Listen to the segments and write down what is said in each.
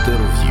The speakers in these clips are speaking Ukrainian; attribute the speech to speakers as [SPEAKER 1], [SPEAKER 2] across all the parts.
[SPEAKER 1] Інтерв'ю.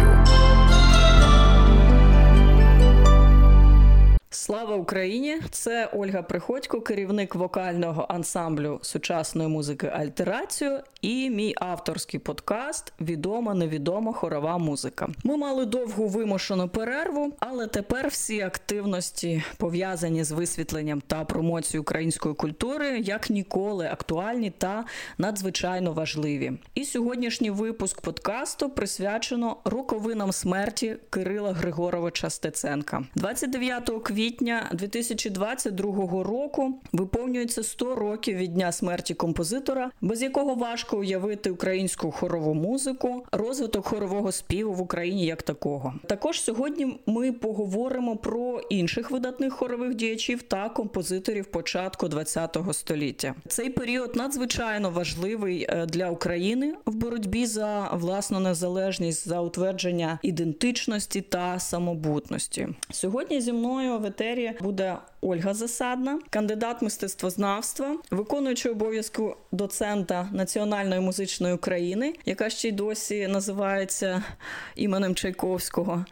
[SPEAKER 2] Слава Україні! Це Ольга Приходько, керівник вокального ансамблю сучасної музики Альтерацію і мій авторський подкаст Відома невідома хорова музика. Ми мали довгу вимушену перерву, але тепер всі активності пов'язані з висвітленням та промоцією української культури як ніколи актуальні та надзвичайно важливі. І сьогоднішній випуск подкасту присвячено роковинам смерті Кирила Григоровича Стеценка, 29 квітня квітня 2022 року виповнюється 100 років від дня смерті композитора, без якого важко уявити українську хорову музику, розвиток хорового співу в Україні як такого. Також сьогодні ми поговоримо про інших видатних хорових діячів та композиторів початку ХХ століття. Цей період надзвичайно важливий е, для України в боротьбі за власну незалежність, за утвердження ідентичності та самобутності. Сьогодні зі мною в етері буде Ольга Засадна, кандидат мистецтвознавства, виконуючий обов'язку доцента Національної музичної України, яка ще й досі називається іменем Чайковського,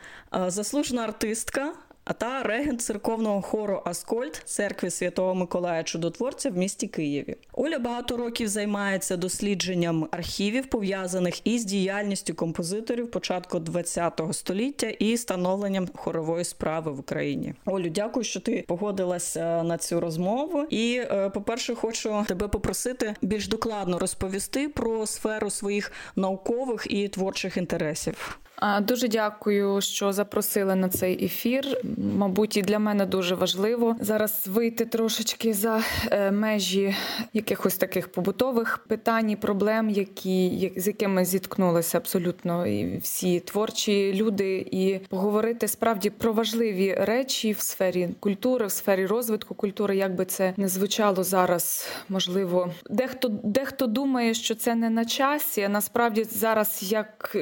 [SPEAKER 2] заслужена артистка та регент церковного хору Аскольд церкви Святого Миколая Чудотворця в місті Києві. Оля багато років займається дослідженням архівів, пов'язаних із діяльністю композиторів початку ХХ століття і становленням хорової справи в Україні. Олю, дякую, що ти погодилася на цю розмову. І, е, по-перше, хочу тебе попросити більш докладно розповісти про сферу своїх наукових і творчих інтересів.
[SPEAKER 3] Дуже дякую, що запросили на цей ефір. Мабуть, і для мене дуже важливо зараз вийти трошечки за е, межі якихось таких побутових питань, і проблем, які з якими зіткнулися абсолютно і всі творчі люди, і поговорити справді про важливі речі в сфері культури, в сфері розвитку культури, як би це не звучало зараз. Можливо, дехто дехто думає, що це не на часі. а Насправді зараз як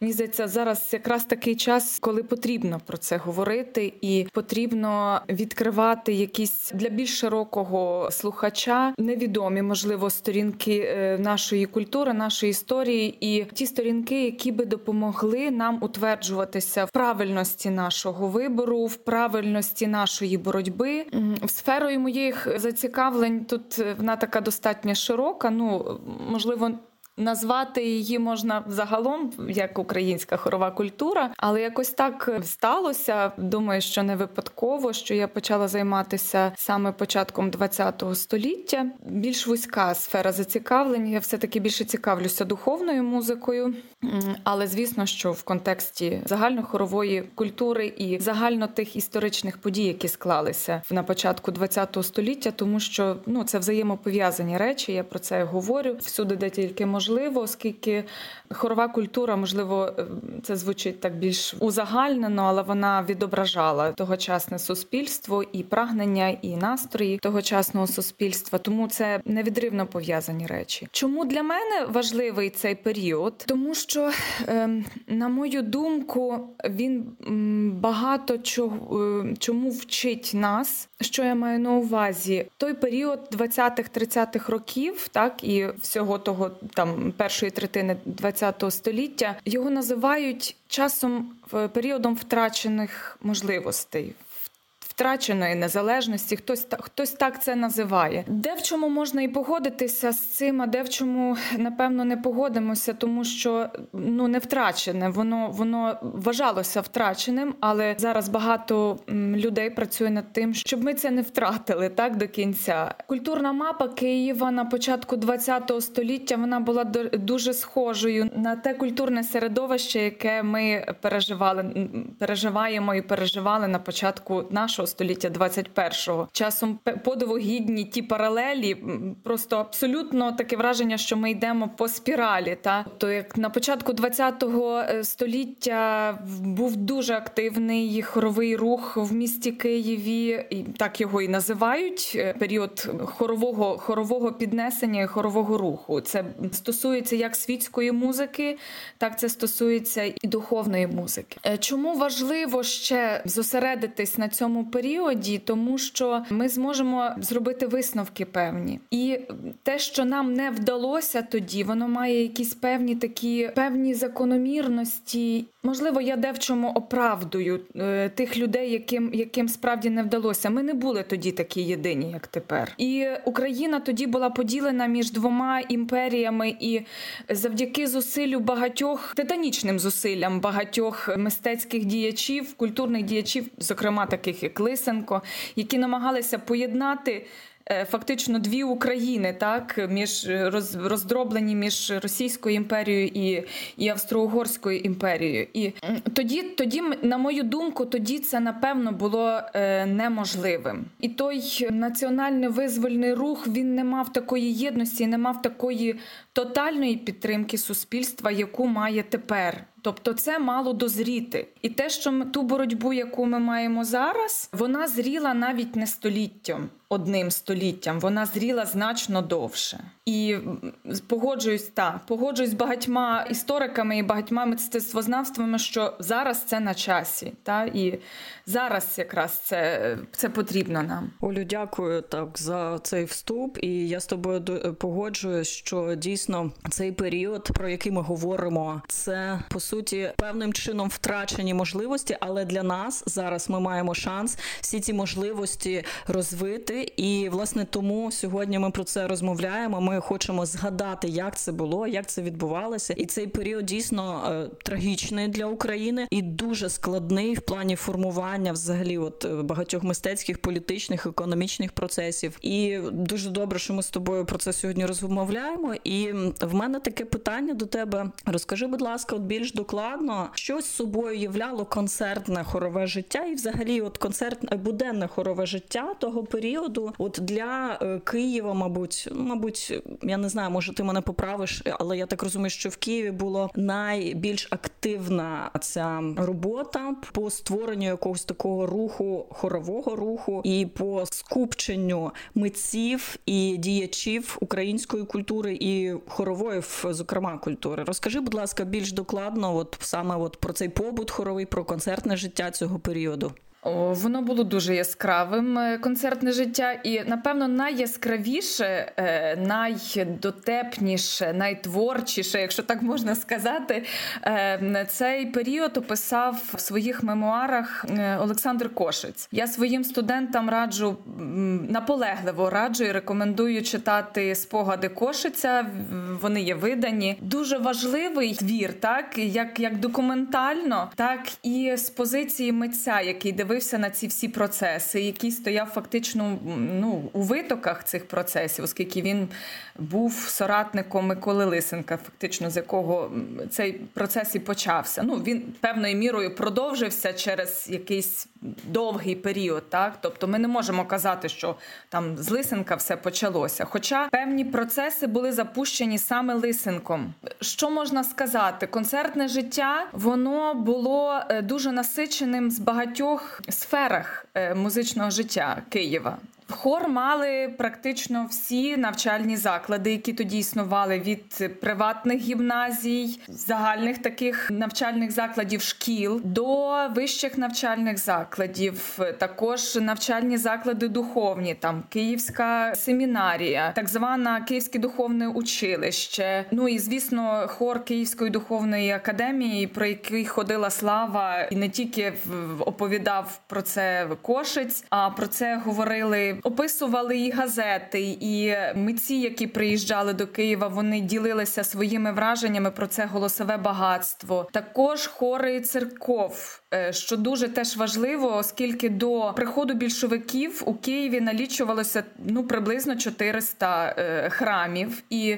[SPEAKER 3] мені здається зараз якраз такий час, коли потрібно про це говорити, і потрібно відкривати якісь для більш широкого слухача невідомі, можливо, сторінки е, нашої культури, нашої історії, і ті сторінки, які би допомогли нам утверджуватися в правильності нашого вибору, в правильності нашої боротьби. Сферою моїх зацікавлень тут е, вона така достатньо широка. Ну можливо. Назвати її можна загалом як українська хорова культура, але якось так сталося. Думаю, що не випадково, що я почала займатися саме початком ХХ століття. Більш вузька сфера зацікавлень. Я все таки більше цікавлюся духовною музикою, але звісно, що в контексті загальнохорової культури і загально тих історичних подій, які склалися на початку ХХ століття, тому що ну це взаємопов'язані речі. Я про це говорю всюди, де тільки можливо важливо, оскільки хорова культура, можливо, е, це звучить так більш узагальнено, але вона відображала тогочасне суспільство і прагнення, і настрої тогочасного суспільства. Тому це невідривно пов'язані речі. Чому для мене важливий цей період? Тому що, ем, на мою думку, він багато чого е, чому вчить нас. Що я маю на увазі? Той період 20-30-х років, так і всього того там першої третини ХХ століття. Його називають часом періодом втрачених можливостей втраченої незалежності, хтось хтось так це називає. Де в чому можна і погодитися з цим, а де в чому напевно не погодимося, тому що ну не втрачене, воно воно вважалося втраченим, але зараз багато людей працює над тим, щоб ми це не втратили так до кінця. Культурна мапа Києва на початку ХХ століття вона була дуже схожою на те культурне середовище, яке ми переживали, переживаємо і переживали на початку нашого століття 21-го. Часом подивогідні ті паралелі, просто абсолютно таке враження, що ми йдемо по спіралі. Та то як на початку 20-го е, століття був дуже активний хоровий рух в місті Києві, і так його і називають. Е, період хорового хорового піднесення і хорового руху. Це стосується як світської музики, так це стосується і духовної музики. Е, чому важливо ще зосередитись на цьому періоді? Періоді, тому що ми зможемо зробити висновки певні, і те, що нам не вдалося тоді, воно має якісь певні такі певні закономірності. Можливо, я де в чому оправдую е, тих людей, яким яким справді не вдалося. Ми не були тоді такі єдині, як тепер. І Україна тоді була поділена між двома імперіями, і завдяки зусиллю багатьох титанічним зусиллям багатьох мистецьких діячів, культурних діячів, зокрема таких як Лисенко, які намагалися поєднати. Е, фактично дві України, так між роздроблені між Російською імперією і і Австро-Угорською імперією. І тоді, тоді, на мою думку, тоді це напевно було е, неможливим. І той національний визвольний рух він не мав такої єдності, не мав такої тотальної підтримки суспільства, яку має тепер. Тобто це мало дозріти, і те, що ми ту боротьбу, яку ми маємо зараз, вона зріла навіть не століттям, одним століттям. Вона зріла значно довше. І погоджуюсь та погоджуюсь з багатьма істориками і багатьма мистецтвознавствами, що зараз це на часі, та і зараз якраз це це потрібно нам.
[SPEAKER 2] Олю, дякую так за цей вступ. І я з тобою погоджуюсь, що дійсно цей період, про який ми говоримо, це по суті певним чином втрачені можливості, але для нас зараз ми маємо шанс всі ці можливості розвити. І власне тому сьогодні ми про це розмовляємо. Ми хочемо згадати, як це було, як це відбувалося, і цей період дійсно е, трагічний для України і дуже складний в плані формування взагалі от е, багатьох мистецьких, політичних, економічних процесів. І дуже добре, що ми з тобою про це сьогодні розмовляємо. І в мене таке питання до тебе. Розкажи, будь ласка, от більш докладно, що з собою являло концертне хорове життя, і взагалі, от концертне буденне хорове життя того періоду, от для е, Києва, мабуть, мабуть, я не знаю, може ти мене поправиш, але я так розумію, що в Києві було найбільш активна ця робота по створенню якогось такого руху, хорового руху, і по скупченню митців і діячів української культури і хорової, зокрема культури. Розкажи, будь ласка, більш докладно, от саме от про цей побут хоровий, про концертне життя цього періоду.
[SPEAKER 3] Воно було дуже яскравим е, концертне життя, і напевно найяскравіше, е, найдотепніше, найтворчіше, якщо так можна сказати, е, цей період описав в своїх мемуарах Олександр Кошиць. Я своїм студентам раджу наполегливо раджу і рекомендую читати спогади Кошиця. Вони є видані. Дуже важливий твір, так як, як документально, так і з позиції митця, який дивився дивився на ці всі процеси, який стояв фактично ну, у витоках цих процесів, оскільки він був соратником Миколи Лисенка, фактично з якого цей процес і почався. Ну він певною мірою продовжився через якийсь довгий період. Так, тобто, ми не можемо казати, що там з Лисенка все почалося. Хоча певні процеси були запущені саме Лисенком. Що можна сказати? Концертне життя воно було е, дуже насиченим з багатьох сферах е, музичного життя Києва. Хор мали практично всі навчальні заклади, які тоді існували від приватних гімназій, загальних таких навчальних закладів шкіл до вищих навчальних закладів, також навчальні заклади духовні, там Київська семінарія, так звана Київське духовне училище. Ну і звісно, хор Київської духовної академії, про який ходила слава, і не тільки оповідав про це Кошець, а про це говорили описували і газети, і митці, які приїжджали до Києва, вони ділилися своїми враженнями про це голосове багатство. Також хори церков, е, що дуже теж важливо, оскільки до приходу більшовиків у Києві налічувалося ну приблизно 400 е, храмів і.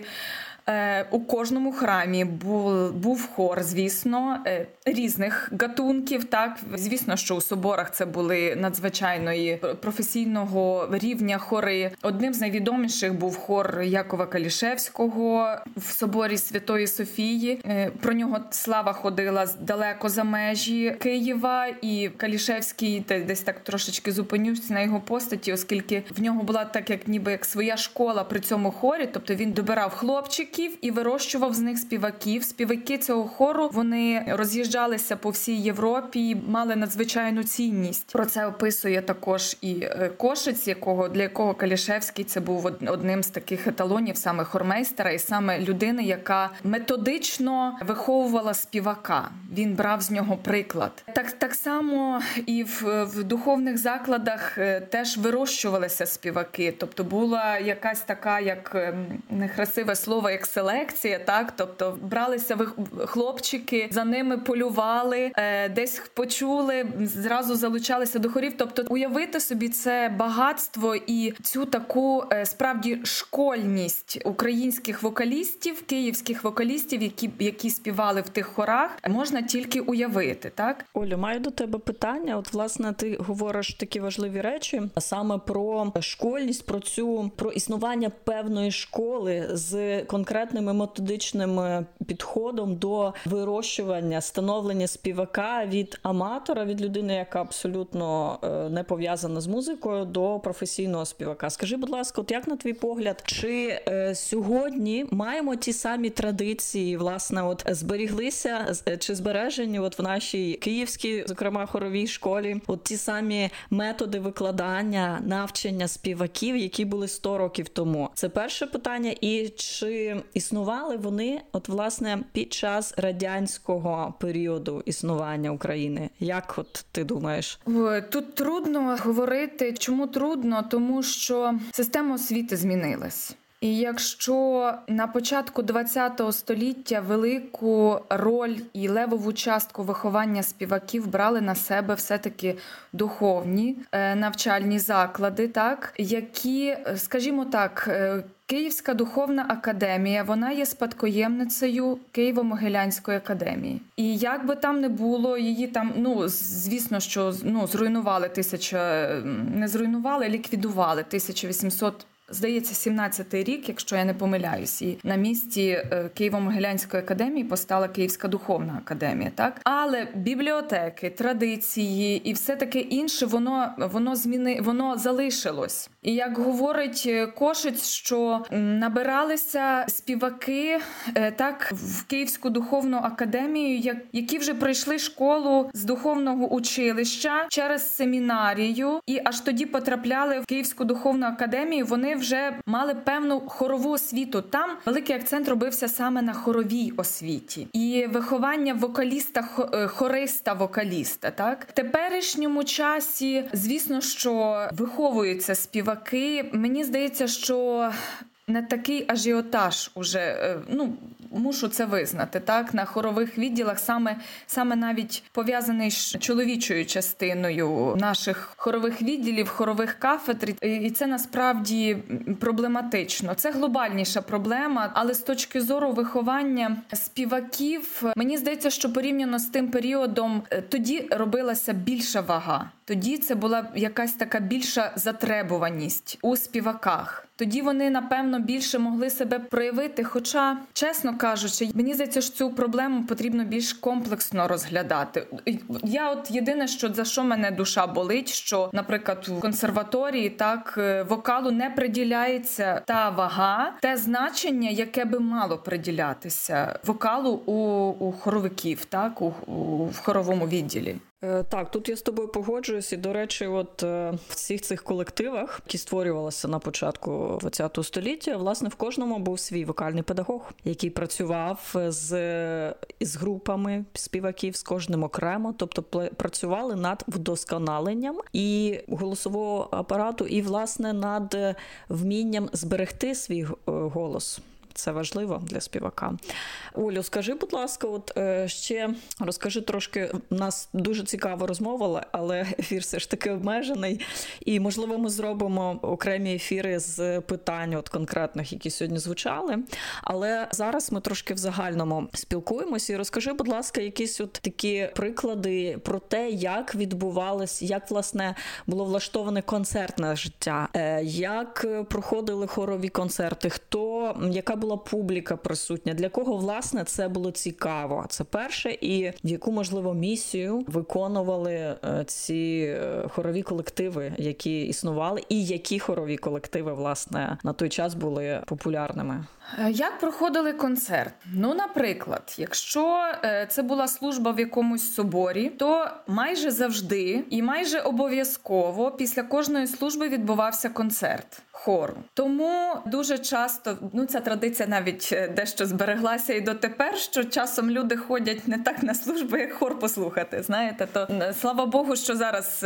[SPEAKER 3] Е, у кожному храмі був був хор, звісно, е, різних гатунків. Так, звісно, що у соборах це були надзвичайної професійного рівня хори. Одним з найвідоміших був хор Якова Калішевського в соборі Святої Софії. Е, про нього слава ходила далеко за межі Києва, і Калішевський десь так трошечки зупинюся на його постаті, оскільки в нього була так, як ніби як своя школа при цьому хорі, тобто він добирав хлопчик хлопчиків і вирощував з них співаків. Співаки цього хору вони роз'їжджалися по всій Європі, і мали надзвичайну цінність. Про це описує також і е, Кошиць, якого для якого Калішевський це був одним з таких еталонів, саме хормейстера, і саме людини, яка методично виховувала співака. Він брав з нього приклад. Так так само і в, в духовних закладах е, теж вирощувалися співаки, тобто була якась така, як ем, некрасиве слово, як селекція, так тобто бралися хлопчики, за ними полювали, е, десь почули, зразу залучалися до хорів. Тобто, уявити собі це багатство і цю таку е, справді школьність українських вокалістів, київських вокалістів, які які співали в тих хорах, можна тільки уявити. Так,
[SPEAKER 2] Оля, маю до тебе питання. От, власне, ти говориш такі важливі речі, а саме про школьність, про цю про існування певної школи з конкретним методичним е, підходом до вирощування, становлення співака від аматора, від людини, яка абсолютно е, не пов'язана з музикою, до професійного співака. Скажи, будь ласка, от як на твій погляд, чи е, сьогодні маємо ті самі традиції, власне, от зберіглися чи збережені, от в нашій київській, зокрема хоровій школі, от ті самі методи викладання, навчання співаків, які були 100 років тому? Це перше питання, і чи існували вони, от власне, під час радянського періоду існування України? Як от ти думаєш?
[SPEAKER 3] Тут трудно говорити, чому трудно, тому що система освіти змінилась. І якщо на початку ХХ століття велику роль і левову частку виховання співаків брали на себе все-таки духовні е, навчальні заклади, так які, скажімо так, е, Київська духовна академія, вона є спадкоємницею Києво-Могилянської академії. І як би там не було, її там, ну звісно, що ну зруйнували тисяча, не зруйнували, ліквідували 1800 здається, 17-й рік, якщо я не помиляюсь, і на місці е, Києво-Могилянської академії постала Київська духовна академія. Так, але бібліотеки, традиції і все таке інше, воно воно зміни, воно залишилось. І як говорить е, Кошиць, що набиралися співаки е, так в Київську духовну академію, які вже пройшли школу з духовного училища через семінарію, і аж тоді потрапляли в Київську духовну академію. Вони вже мали певну хорову освіту. Там великий акцент робився саме на хоровій освіті і виховання вокаліста, е, хориста, вокаліста. Так в теперішньому часі, звісно, що виховуються співаки. Мені здається, що не такий ажіотаж уже е, ну мушу це визнати. Так на хорових відділах саме саме навіть пов'язаний з чоловічою частиною наших хорових відділів, хорових кафедр, і це насправді проблематично. Це глобальніша проблема, але з точки зору виховання співаків, мені здається, що порівняно з тим періодом е, тоді робилася більша вага. Тоді це була якась така більша затребуваність у співаках. Тоді вони напевно більше могли себе проявити. Хоча, чесно кажучи, мені здається, що цю проблему потрібно більш комплексно розглядати. Я, от єдине, що за що мене душа болить, що, наприклад, в консерваторії так е, вокалу не приділяється та вага, те значення, яке би мало приділятися вокалу у, у хоровиків, так у, у в хоровому відділі.
[SPEAKER 2] Е, так, тут я з тобою погоджуюсь, і до речі, от е, в всіх цих колективах, які створювалися на початку ХХ століття, власне, в кожному був свій вокальний педагог, який працював з із групами співаків, з кожним окремо, тобто працювали над вдосконаленням і голосового апарату, і власне над вмінням зберегти свій е, голос. Це важливо для співака. Олю, скажи, будь ласка, от е, ще розкажи трошки. У нас дуже цікава розмова, але ефір все ж таки обмежений. І, можливо, ми зробимо окремі ефіри з питань от конкретних, які сьогодні звучали. Але зараз ми трошки в загальному спілкуємося. І розкажи, будь ласка, якісь от такі приклади про те, як відбувалось, як власне було влаштоване концертне життя, е, як проходили хорові концерти, хто яка була публіка присутня? Для кого власне це було цікаво? Це перше, і яку можливо місію виконували е, ці е, хорові колективи, які існували, і які хорові колективи власне на той час були популярними?
[SPEAKER 3] Е, як проходили концерт? Ну, наприклад, якщо це була служба в якомусь соборі, то майже завжди і майже обов'язково після кожної служби відбувався концерт хору. Тому дуже часто ну ця традиція навіть е, дещо збереглася і дотепер, що часом люди ходять не так на службу, як хор послухати. Знаєте, то слава Богу, що зараз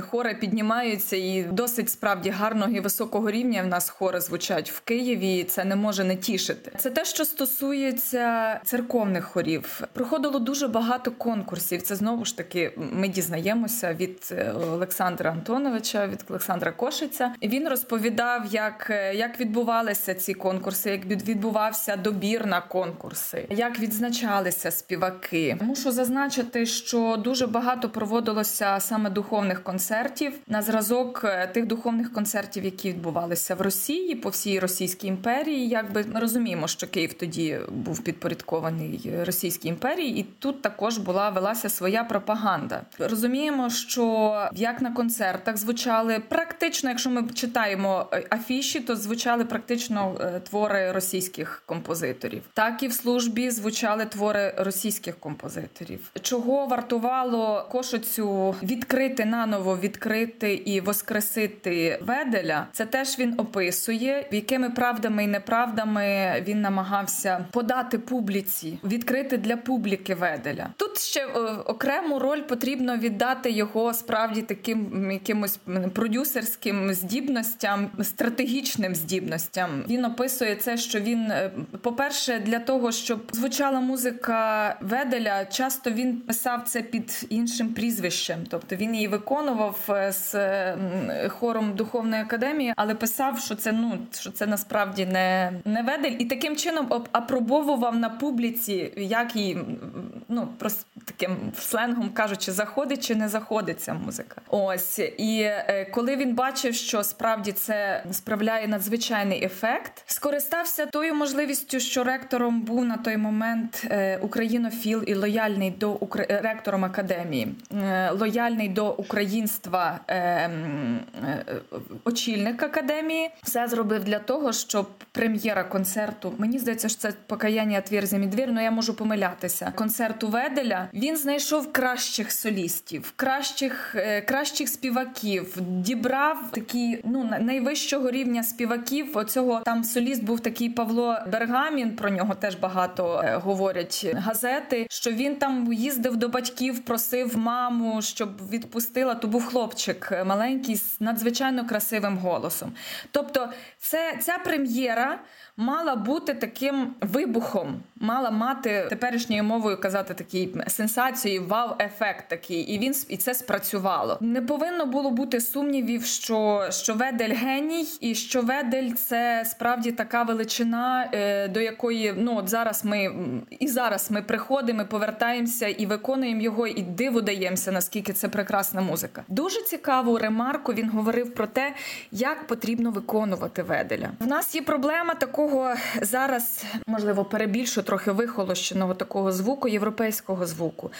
[SPEAKER 3] хори піднімаються і досить справді гарного і високого рівня в нас хори звучать в Києві. і Це не може не тішити. Це те, що стосується церковних хорів. Проходило дуже багато конкурсів. Це знову ж таки ми дізнаємося від е, Олександра Антоновича, від Олександра Кошиця. Він розповідав, як е, як відбувалися ці конкурси, як відбувався добір на конкурси, як відзначалися співаки. Мушу зазначити, що дуже багато проводилося саме духовних концертів на зразок е, тих духовних концертів, які відбувалися в Росії по всій Російській імперії, якби ми розуміємо, що Київ тоді був підпорядкований Російській імперії, і тут також була велася своя пропаганда. Розуміємо, що як на концертах звучали практично, якщо ми читаємо е, афіші, то звучали практично е, твори російських композиторів, так і в службі звучали твори російських композиторів. Чого вартувало кошицю відкрити наново, відкрити і воскресити Веделя? Це теж він описує, якими правдами і неправдами він намагався подати публіці, відкрити для публіки Веделя. Тут ще е, окрему роль потрібно віддати його справді таким якимось продюсерським здібностям, стратегічним здібностям. Він описує це, що він, е, по-перше, для того, щоб звучала музика Веделя, часто він писав це під іншим прізвищем, тобто він її виконував е, з хором духовної академії, але писав, що це ну що це насправді не, не Ведель, і таким чином апробовував на публіці, як їй ну просто таким сленгом кажучи, заходить чи не заходить ця музика. Ось і е, коли він бачив, що справді це справляє надзвичайний ефект, скористався тою можливістю, що ректором був на той момент е, українофіл і лояльний до Укра... ректором академії, е, лояльний до українства очільник академії, все зробив для того, щоб прем'єра концерту мені здається, що це покаяння Твірзі двір, але я можу помилятися. Концерту Веделя він знайшов кращих солістів, кращих е, кращих співаків, дібрав такі ну найвищого рівня співаків. Оцього там соліст був такий Павло Бергамін. Про нього теж багато е, говорять газети. Що він там їздив до батьків, просив маму, щоб відпустила. То був хлопчик маленький з надзвичайно красивим голосом. Тобто, це ця прем'єра мала бути таким вибухом, мала мати теперішньою мовою казати такий сенсацією, вау-ефект такий, і він і це спрацювало. Не повинно було бути сумнівів, що що Ведель геній, і що Ведель це справді така величина, е, до якої ну от зараз ми і зараз ми приходимо, повертаємося і виконуємо його, і диву даємося, наскільки це прекрасна музика. Дуже цікаву ремарку він говорив про те, як потрібно виконувати Веделя. В нас є проблема такого зараз можливо перебільшу трохи вихолощеного такого звуку, європейського звуку.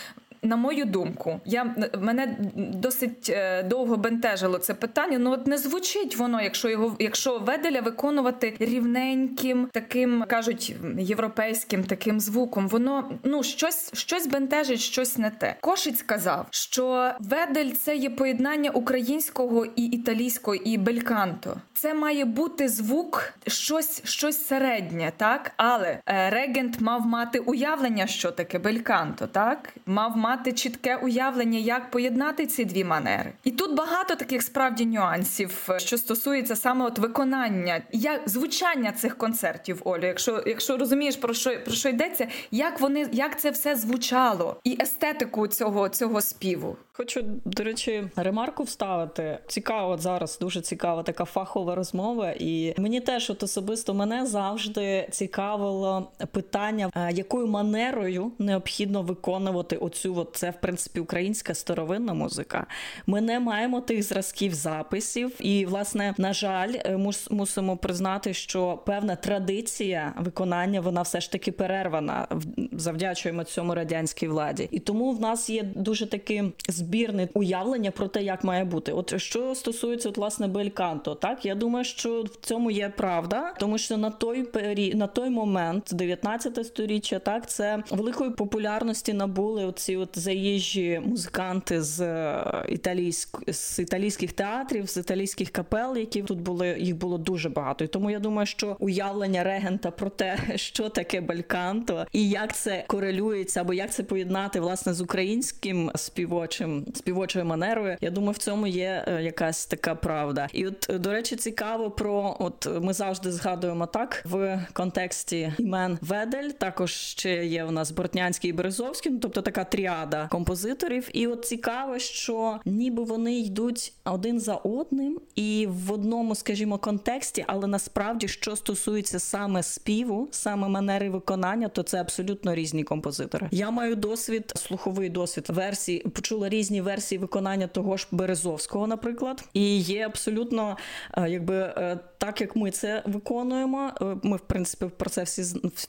[SPEAKER 3] На мою думку, я мене досить е, довго бентежило це питання. Ну от не звучить воно, якщо його, якщо веделя виконувати рівненьким, таким кажуть європейським таким звуком, воно ну щось щось бентежить, щось не те. Кошиць сказав, що ведель це є поєднання українського і італійського, і бельканто. Це має бути звук, щось щось середнє, так але е, регент мав мати уявлення, що таке бельканто, так мав мати мати чітке уявлення, як поєднати ці дві манери. І тут багато таких справді нюансів, що стосується саме от виконання, як звучання цих концертів, Олю. Якщо якщо розумієш про що про що йдеться, як вони як це все звучало, і естетику цього цього співу.
[SPEAKER 2] Хочу, до речі, ремарку вставити. Цікаво, зараз дуже цікава така фахова розмова, і мені теж от особисто мене завжди цікавило питання, якою манерою необхідно виконувати оцю от це в принципі українська старовинна музика. Ми не маємо тих зразків записів, і власне, на жаль, е, мус, мусимо признати, що певна традиція виконання вона все ж таки перервана. Завдячуємо цьому радянській владі, і тому в нас є дуже таке збірне уявлення про те, як має бути. От що стосується от, власне бельканто, так я думаю, що в цьому є правда, тому що на той пері... на той момент, 19 сторіччя, так це великої популярності набули оці от заїжджі музиканти з е, італійськ з італійських театрів, з італійських капел, які тут були, їх було дуже багато. І тому я думаю, що уявлення регента про те, що таке бельканто і як це корелюється, або як це поєднати власне з українським співочим співочою манерою. Я думаю, в цьому є е, якась така правда. І от до речі, цікаво про от ми завжди згадуємо так в контексті імен Ведель. Також ще є у нас Бортнянський і Березовський, ну тобто така тріада композиторів. І от цікаво, що ніби вони йдуть один за одним, і в одному, скажімо, контексті, але насправді, що стосується саме співу, саме манери виконання, то це абсолютно різні композитори. Я маю досвід, слуховий досвід версії, почула різні версії виконання того ж Березовського, наприклад, і є абсолютно е, якби е, так, як ми це виконуємо. Е, ми, в принципі, про це всі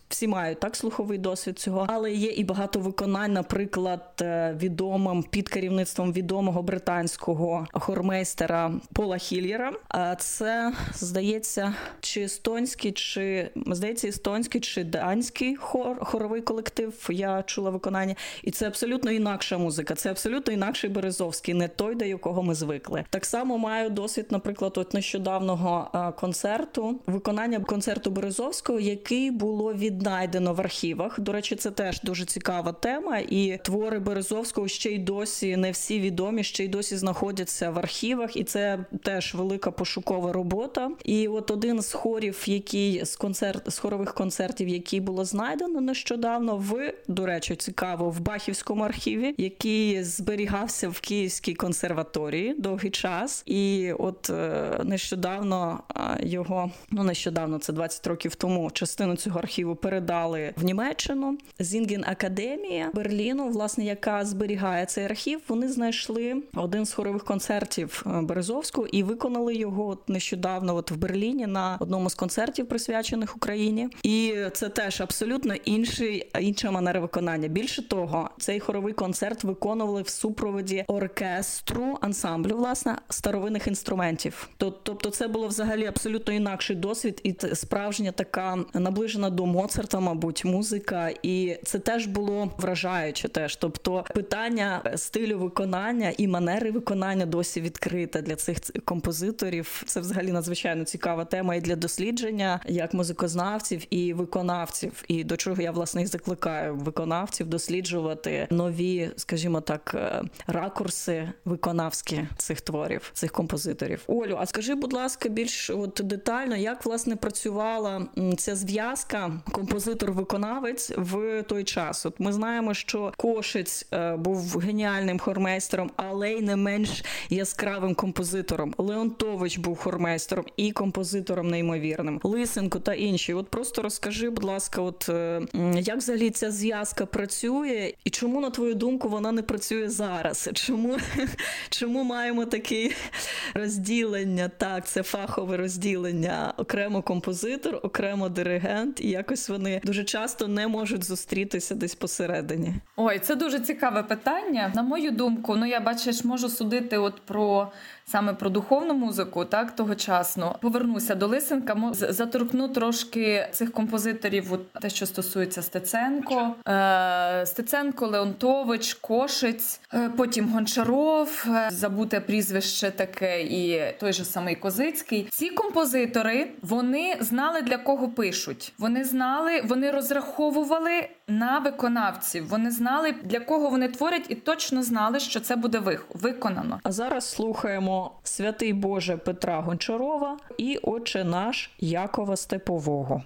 [SPEAKER 2] всі мають так слуховий досвід цього, але є і багато виконань, наприклад, відомим під керівництвом відомого британського хормейстера Пола Хільєра. А це здається, чи естонський, чи здається, естонський чи данський хор, хоровий колектив. Я чула виконання, і це абсолютно інакша музика. Це абсолютно інакший Березовський, не той, до якого ми звикли. Так само маю досвід, наприклад, от нещодавного концерту, виконання концерту Березовського, який було віднайдено в архівах. До речі, це теж дуже цікава тема. І твори Березовського ще й досі не всі відомі, ще й досі знаходяться в архівах, і це теж велика пошукова робота. І от один з хорів, який з концерт з хорових концертів, який було знайдено нещодавно, в до речі, цікаво в Бахівському архіві, який зберігався в Київській консерваторії довгий час, і от е, нещодавно його ну нещодавно, це 20 років тому, частину цього архіву передали в Німеччину. Зінген Академія Берліну, власне, яка зберігає цей архів. Вони знайшли один з хорових концертів е, Березовського і виконали його нещодавно, от в Берліні, на одному з концертів, присвячених Україні. І це теж абсолютно інший інша манера виконання. Більше того, цей хоровий концерт виконували в супроводі оркестру ансамблю, власне, старовинних інструментів. Тобто, це було взагалі абсолютно інакший досвід, і справжня така наближена до Моцарта, мабуть, музика. І це теж було вражаюче. Теж, тобто, питання стилю виконання і манери виконання досі відкрите для цих композиторів. Це взагалі надзвичайно цікава тема і для дослідження як музикознавців і виконавців. І до чого я власне і закликаю виконавців досліджувати нові, скажімо так, е, ракурси виконавські цих творів, цих композиторів. Олю, а скажи, будь ласка, більш от детально, як власне працювала ця зв'язка композитор-виконавець в той час? От ми знаємо, що Кошець е, був геніальним хормейстером, але й не менш яскравим композитором. Леонтович був хормейстером і композитором неймовірним. Лисенко та інші. От просто розкажи, будь ласка, от е, як взагалі ця зв'язка працює, і чому, на твою думку, вона не працює зараз? Чому чому маємо таке розділення? Так, це фахове розділення, окремо композитор, окремо диригент, і якось вони дуже часто не можуть зустрітися десь посередині.
[SPEAKER 3] Ой, це дуже цікаве питання. На мою думку, ну я бачиш, можу судити от про саме про духовну музику, так тогочасно. Повернуся до Лисенка, заторкну трошки цих композиторів, от те, що стосується Стеценко, е, Стеценко, Леонтович, Кошиць, е, потім Гончаров, е, забуте прізвище таке, і той же самий Козицький. Ці композитори вони знали для кого пишуть. Вони знали, вони розраховували на виконавців. Вони знали для кого вони творять, і точно знали, що це буде виконано.
[SPEAKER 2] А зараз слухаємо святий Боже Петра Гончарова і Отче наш Якова Степового.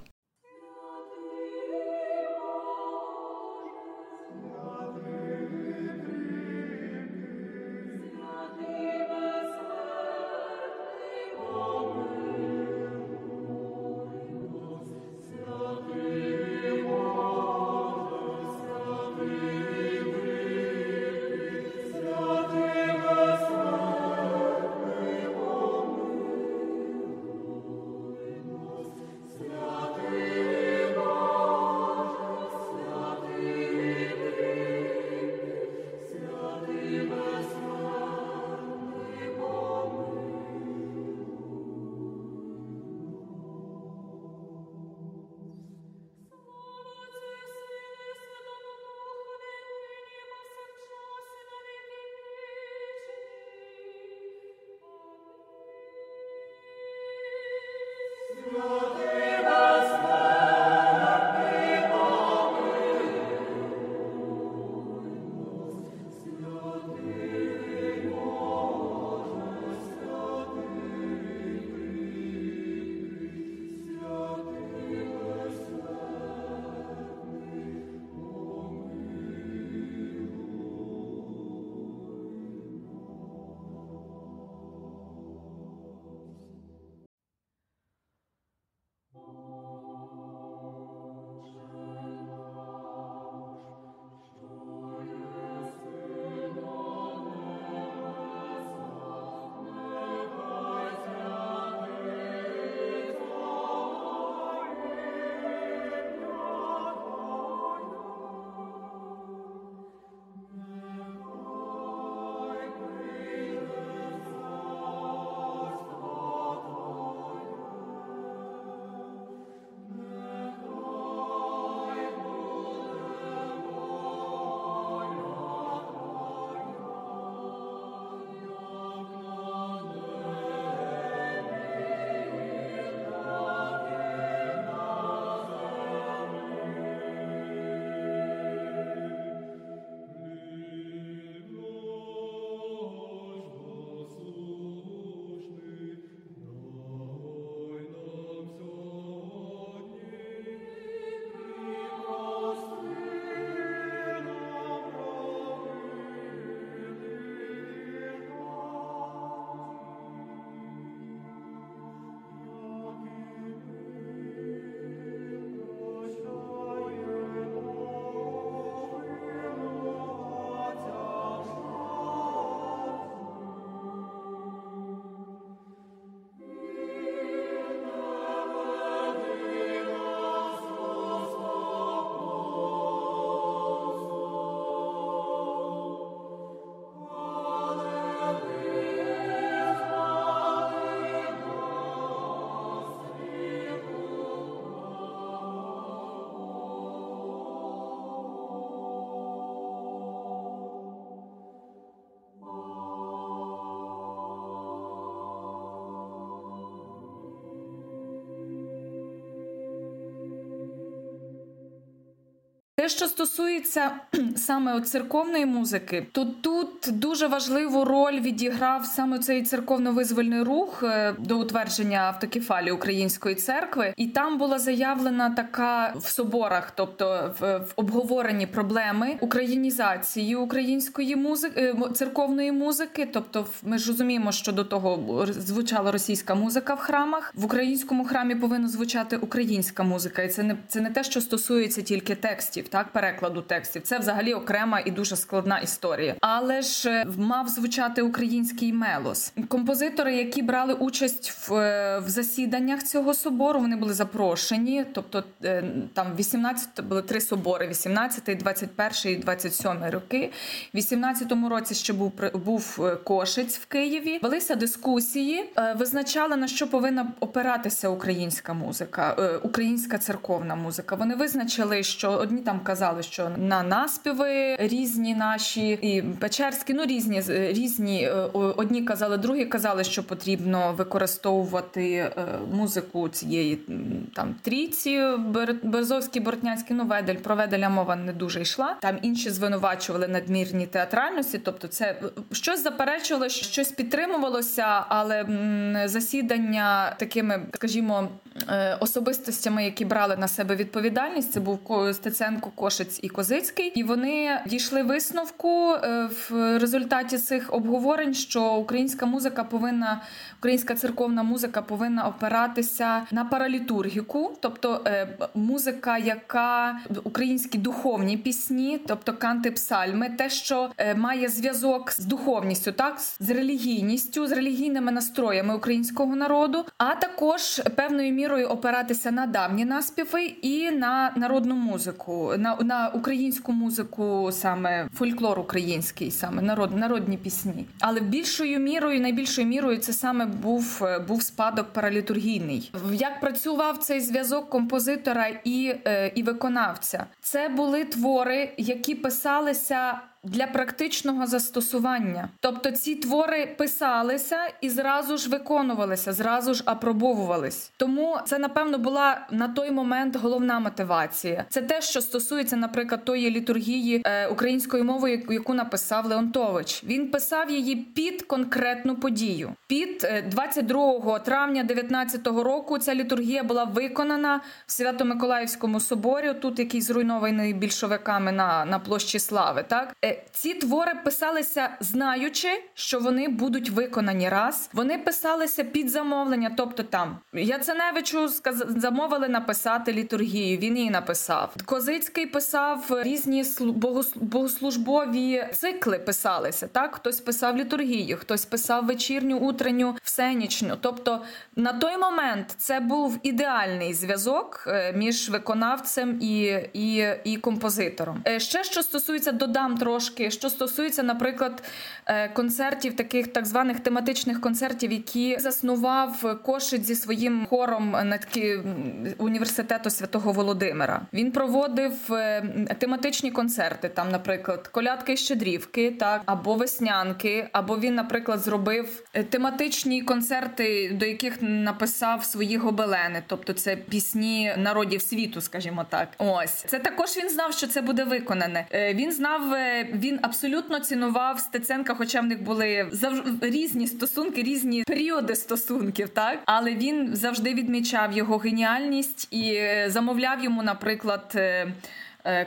[SPEAKER 3] Що стосується саме церковної музики, то тут дуже важливу роль відіграв саме цей церковно-визвольний рух е, до утвердження автокефалії Української церкви, і там була заявлена така в соборах, тобто в, в обговоренні проблеми українізації української музики е, церковної музики. Тобто, ми ж розуміємо, що до того звучала російська музика в храмах. В українському храмі повинна звучати українська музика, і це не це не те, що стосується тільки текстів так перекладу текстів. Це взагалі окрема і дуже складна історія. Але ж е, мав звучати український мелос. Композитори, які брали участь в, е, в засіданнях цього собору, вони були запрошені. Тобто е, там 18 були три собори: 18, 21 і 27 роки. В 18-му році ще був був Кошець в Києві. Велися дискусії, визначали на що повинна опиратися українська музика, українська церковна музика. Вони визначили, що одні там казали, що на наспіви різні наші і Печерські, ну різні різні. Е, одні казали, другі казали, що потрібно використовувати е, музику цієї там трійці, Березовський, Бортнянський, ну Ведель, про Веделя мова не дуже йшла. Там інші звинувачували надмірні театральності. Тобто, це щось заперечувало, щось підтримувалося, але засідання такими, скажімо, е, особистостями, які брали на себе відповідальність, це був Стеценко, Кошець і Козицький, і вони дійшли висновку е, результаті цих обговорень, що українська музика повинна, українська церковна музика повинна опиратися на паралітургіку, тобто е, музика, яка українські духовні пісні, тобто канти псальми, те, що е, має зв'язок з духовністю, так з релігійністю, з релігійними настроями українського народу, а також певною мірою опиратися на давні наспіви і на народну музику на на українську музику, саме фольклор український, саме народ, народні пісні. Але більшою мірою, найбільшою мірою, це саме був був спадок паралітургійний. Як працював цей зв'язок композитора і, е, і виконавця? Це були твори, які писалися для практичного застосування. Тобто ці твори писалися і зразу ж виконувалися, зразу ж апробовувались. Тому це, напевно, була на той момент головна мотивація. Це те, що стосується, наприклад, тої літургії е, українською мовою, яку написав Леонтович. Він писав її під конкретну подію. Під 22 е, травня 19 року ця літургія була виконана в Свято-Миколаївському соборі, тут який зруйнований більшовиками на на площі Слави. Так е, ці твори писалися, знаючи, що вони будуть виконані раз. Вони писалися під замовлення, тобто там Яценевичу замовили написати літургію. Він її написав. Козицький писав різні богослужбові цикли. Писалися так. Хтось писав літургію, хтось писав вечірню, утренню, всенічню. Тобто на той момент це був ідеальний зв'язок е, між виконавцем і, і, і композитором. Е, ще що стосується, додам трошки, що стосується, наприклад, е, концертів, таких так званих тематичних концертів, які заснував Кошик зі своїм хором на університету святого Володимира. Він проводив тематичні концерти, там, наприклад, колядки щедрівки, так або веснянки, або він, наприклад, зробив тематичні концерти, до яких написав свої гобелени, тобто це пісні народів світу, скажімо так. Ось це також він знав, що це буде виконане. Е, він знав, е, він абсолютно цінував Стеценка, хоча в них були завжди різні стосунки, різні періоди стосунків, так але він завжди відмічав його геніальність і е, замовляв йому, наприклад.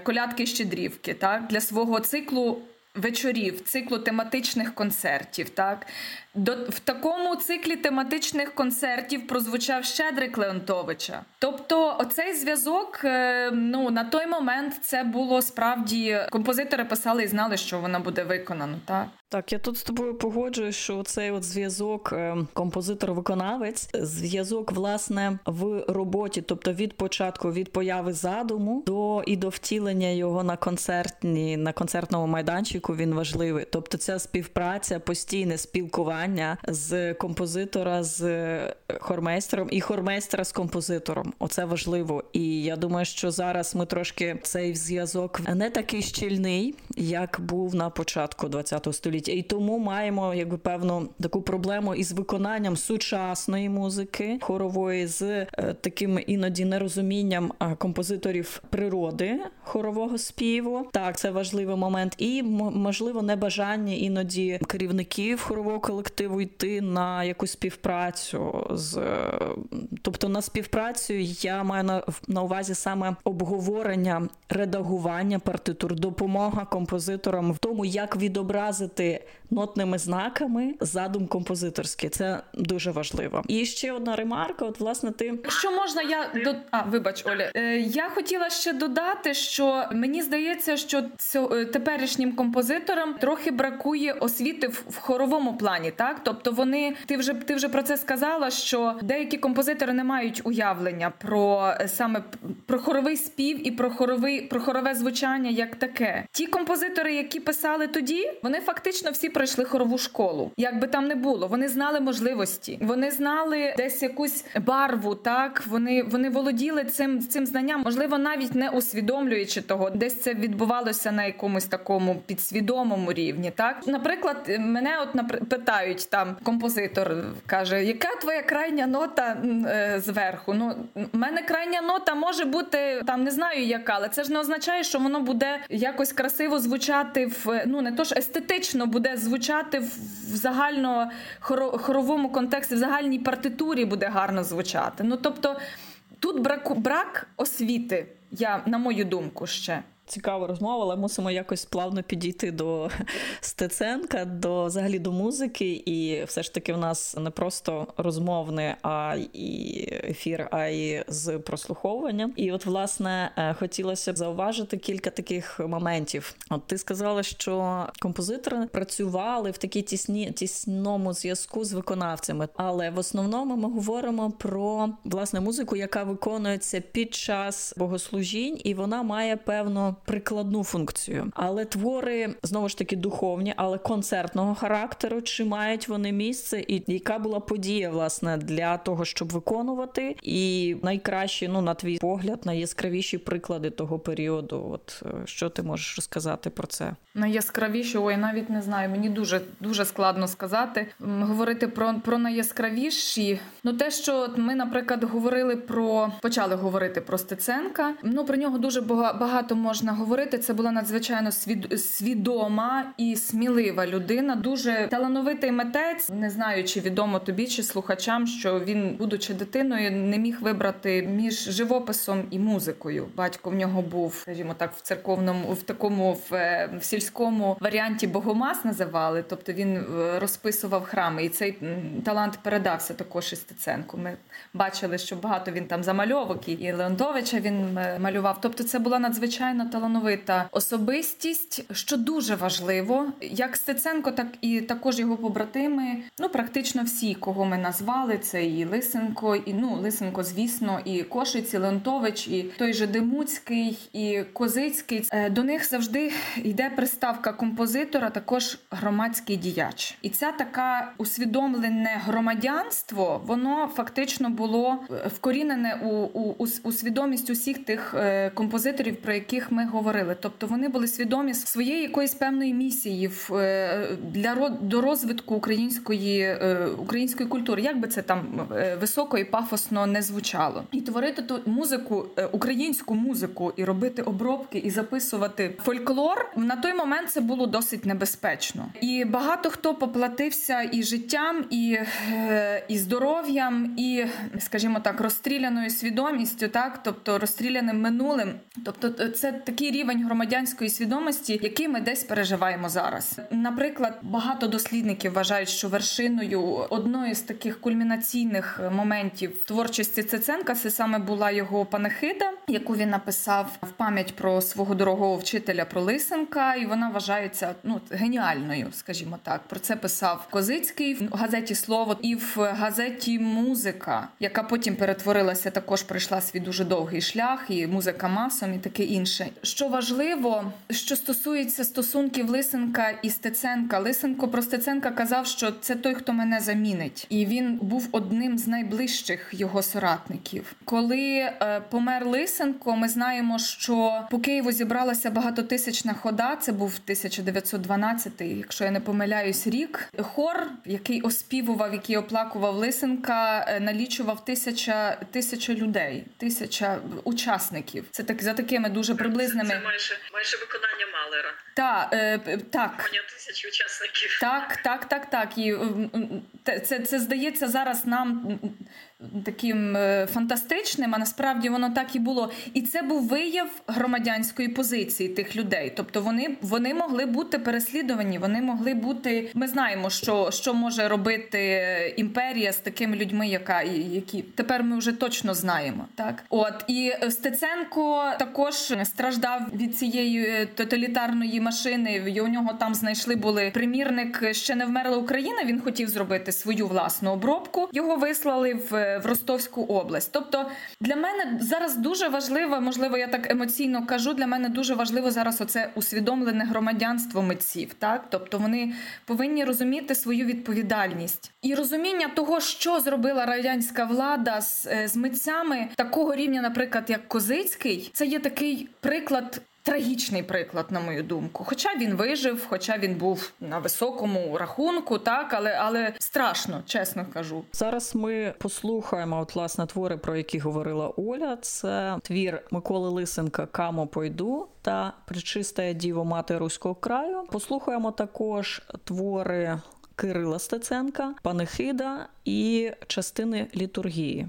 [SPEAKER 3] Колядки щедрівки так для свого циклу вечорів, циклу тематичних концертів. Так до в такому циклі тематичних концертів прозвучав Щедрик Леонтовича. Тобто, оцей зв'язок, е, ну на той момент це було справді композитори писали і знали, що вона буде виконана. Так,
[SPEAKER 2] так я тут з тобою погоджуюсь, що цей от зв'язок е, композитор-виконавець, зв'язок власне в роботі, тобто від початку, від появи задуму до і до втілення його на концертні на концертному майданчику. Він важливий. Тобто, ця співпраця, постійне спілкування спілкування з композитора з е, хормейстером і хормейстера з композитором. Оце важливо. І я думаю, що зараз ми трошки цей зв'язок не такий щільний, як був на початку ХХ століття. І тому маємо якби певну таку проблему із виконанням сучасної музики хорової з е, таким іноді нерозумінням композиторів природи хорового співу. Так, це важливий момент, і можливо небажання іноді керівників хорового колективу колективу йти на якусь співпрацю з тобто на співпрацю я маю на, на увазі саме обговорення редагування партитур, допомога композиторам в тому, як відобразити нотними знаками задум композиторський. Це дуже важливо. І ще одна ремарка. От, власне, ти
[SPEAKER 3] що можна, я до а, вибач, Оля. Е, я хотіла ще додати, що мені здається, що цьо, е, теперішнім композиторам трохи бракує освіти в, в хоровому плані. Так, тобто вони ти вже ти вже про це сказала, що деякі композитори не мають уявлення про е, саме про хоровий спів і про хоровий про хорове звучання як таке. Ті композитори, які писали тоді, вони фактично всі пройшли хорову школу. Як би там не було, вони знали можливості, вони знали десь якусь барву. Так вони вони володіли цим цим знанням, можливо, навіть не усвідомлюючи того, десь це відбувалося на якомусь такому підсвідомому рівні. Так, наприклад, мене от питають там композитор каже, яка твоя крайня нота е, зверху? Ну, в мене крайня нота може бути там, не знаю яка, але це ж не означає, що воно буде якось красиво звучати в ну не то ж естетично буде звучати в загально хоровому контексті, в загальній партитурі буде гарно звучати. Ну тобто тут брак, брак освіти, я на мою думку ще
[SPEAKER 2] цікава розмова, але мусимо якось плавно підійти до Стеценка, до взагалі до музики. І все ж таки в нас не просто розмовний, а і ефір, а й з прослуховуванням. І от, власне, е, хотілося б зауважити кілька таких моментів. От ти сказала, що композитори працювали в такій тісні тісному зв'язку з виконавцями, але в основному ми говоримо про власне музику, яка виконується під час богослужінь, і вона має певну прикладну функцію. Але твори знову ж таки духовні, але концертного характеру. Чи мають вони місце, і яка була подія власне для того, щоб виконувати? І найкращі, ну на твій погляд, найяскравіші приклади того періоду. От е, що ти можеш розказати про це?
[SPEAKER 3] Найяскравіші, ой, навіть не знаю. Мені дуже дуже складно сказати. Говорити про про найяскравіші. Ну те, що ми, наприклад, говорили про почали говорити про Стеценка. Ну про нього дуже багато можна говорити. Це була надзвичайно свідома і смілива людина. Дуже талановитий митець. Не знаю, чи відомо тобі чи слухачам, що він, будучи дитиною, не міг вибрати між живописом і музикою. Батько в нього був, скажімо так, в церковному, в такому в, е, в сільському варіанті Богомаз називали. Тобто він е, розписував храми, і цей талант передався також і Стеценку. Ми бачили, що багато він там замальовок і Леонтовича він е, малював. Тобто, це була надзвичайно талановита особистість, що дуже важливо, як Стеценко, так і також його побратими. Ну практично всі, кого ми назвали, це і Лисенко, і ну Лисенко, звісно, і Кошиць, і Леонтович, і той же Демуцький, і Козицький. Е, до них завжди йде приставка композитора, також громадський діяч, і ця така усвідомлене громадянство, воно фактично було е, вкорінене у, у, у свідомість усіх тих е, композиторів, про яких ми говорили. Тобто вони були свідомі своєї якоїсь певної місії в для до розвитку української української культури, як би це там високо і пафосно не звучало, і творити ту музику, українську музику, і робити обробки, і записувати фольклор на той момент це було досить небезпечно, і багато хто поплатився і життям, і е, і здоров'ям, і, скажімо так, розстріляною свідомістю, так тобто розстріляним минулим. Тобто, це такий рівень громадянської свідомості, який ми десь переживаємо зараз. Наприклад, багато дослідників вважають, що вершиною одної з таких кульмінаційних моментів творчості Цеценка це саме була його панахида, яку він написав в пам'ять про свого дорогого вчителя про Лисенка, і вона вважається ну геніальною, скажімо так. Про це писав Козицький в газеті Слово і в газеті Музика, яка потім перетворилася, також пройшла свій дуже довгий шлях, і музика масом, і таке інше. Що важливо, що стосується стосунків Лисенка і Стеценка, Лисенко про Стеценка казав, що це той, хто мене замінить, і він був одним з найближчих його соратників. Коли е, помер Лисенко, ми знаємо, що по Києву зібралася багатотисячна хода. Це був 1912, якщо я не помиляюсь, рік. Хор, який оспівував, який оплакував Лисенка, е, налічував тисяча тисяча людей, тисяча учасників. Це так за такими дуже приблизними.
[SPEAKER 1] Це майже майже виконання Малера.
[SPEAKER 3] Та, е, так.
[SPEAKER 1] Тисяч учасників.
[SPEAKER 3] Так, так, так, так. І це, це здається зараз нам таким е, фантастичним, а насправді воно так і було. І це був вияв громадянської позиції тих людей. Тобто вони вони могли бути переслідувані, вони могли бути. Ми знаємо, що що може робити імперія з такими людьми, яка які тепер ми вже точно знаємо. Так, от і Стеценко також страждав від цієї е, тоталітарної машини. І у нього там знайшли були примірник ще не вмерла Україна. Він хотів зробити свою власну обробку. Його вислали в в Ростовську область. Тобто для мене зараз дуже важливо, можливо, я так емоційно кажу. Для мене дуже важливо зараз оце усвідомлене громадянство митців. Так, тобто вони повинні розуміти свою відповідальність і розуміння того, що зробила радянська влада з, е, з митцями такого рівня, наприклад, як Козицький, це є такий приклад Трагічний приклад, на мою думку. Хоча він вижив, хоча він був на високому рахунку, так але але страшно, чесно кажу.
[SPEAKER 2] Зараз ми послухаємо от власне твори, про які говорила Оля. Це твір Миколи Лисенка Камо пойду та Причистая діво мати руського краю. Послухаємо також твори Кирила Стеценка, Панихида і частини літургії.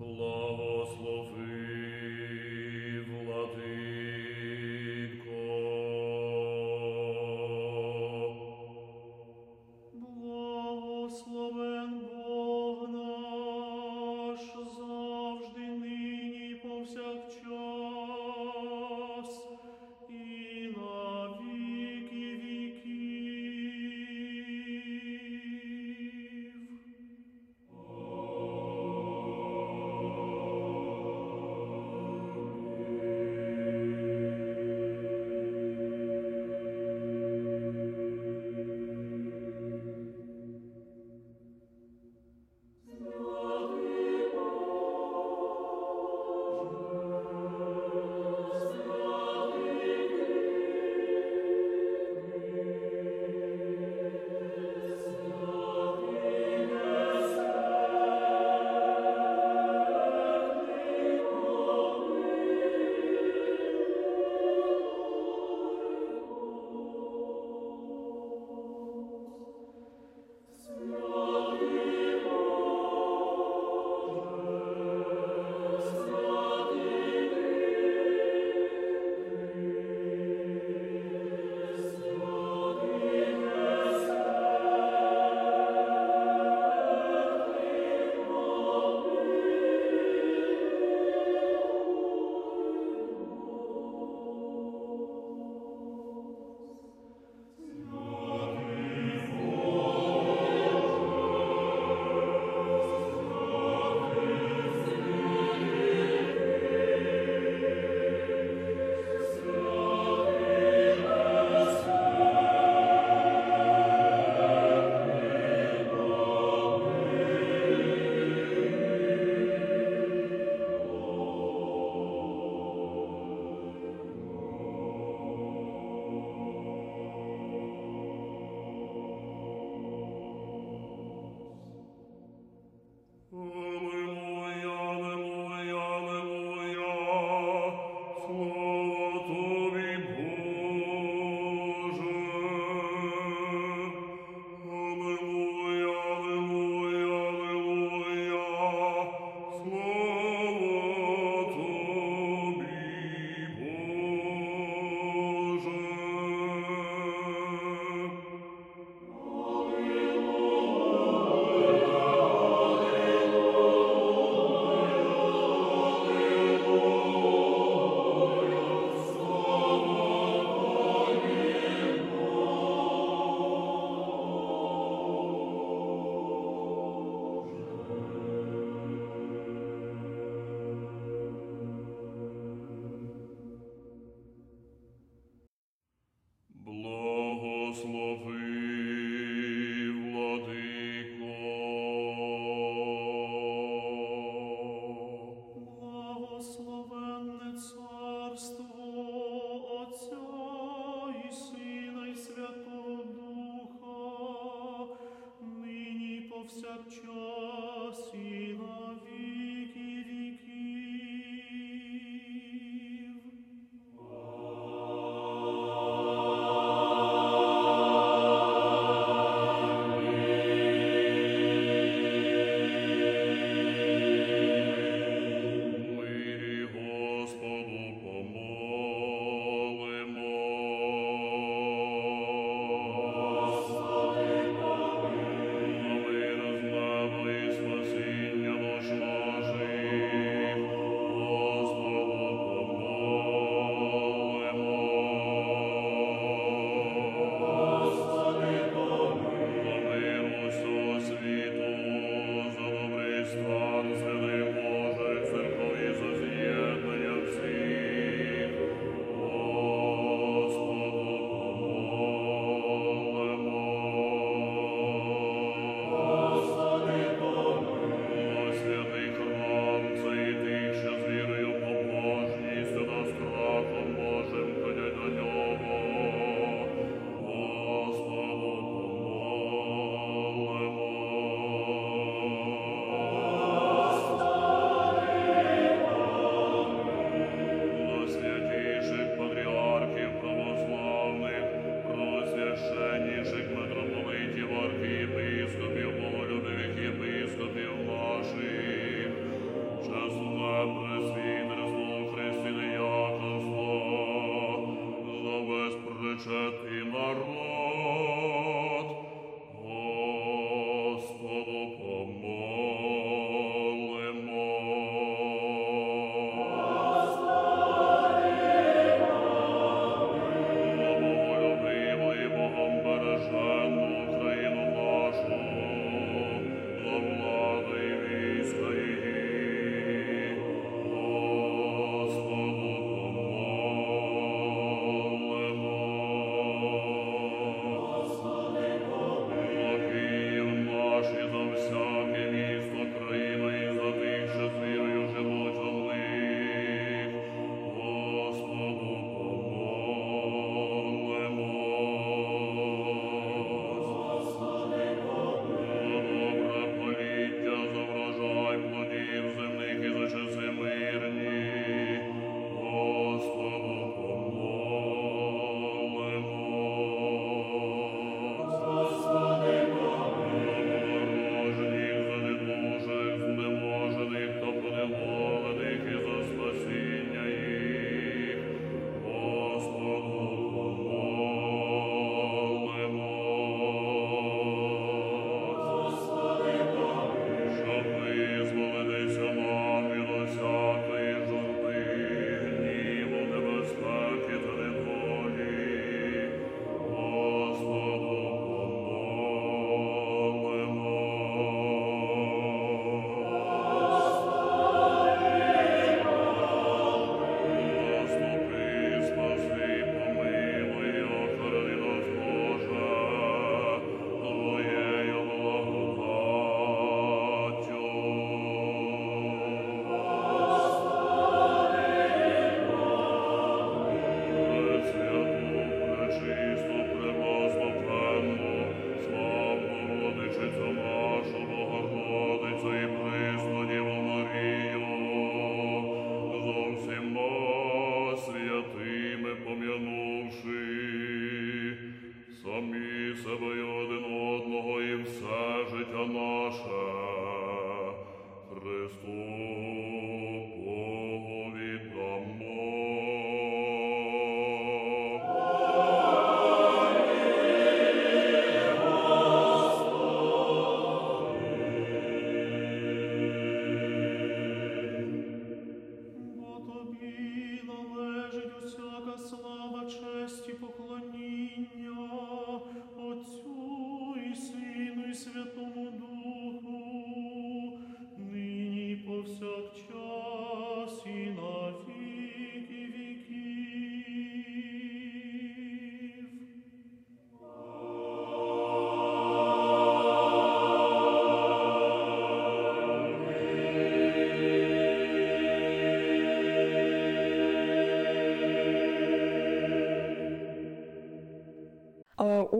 [SPEAKER 4] Blood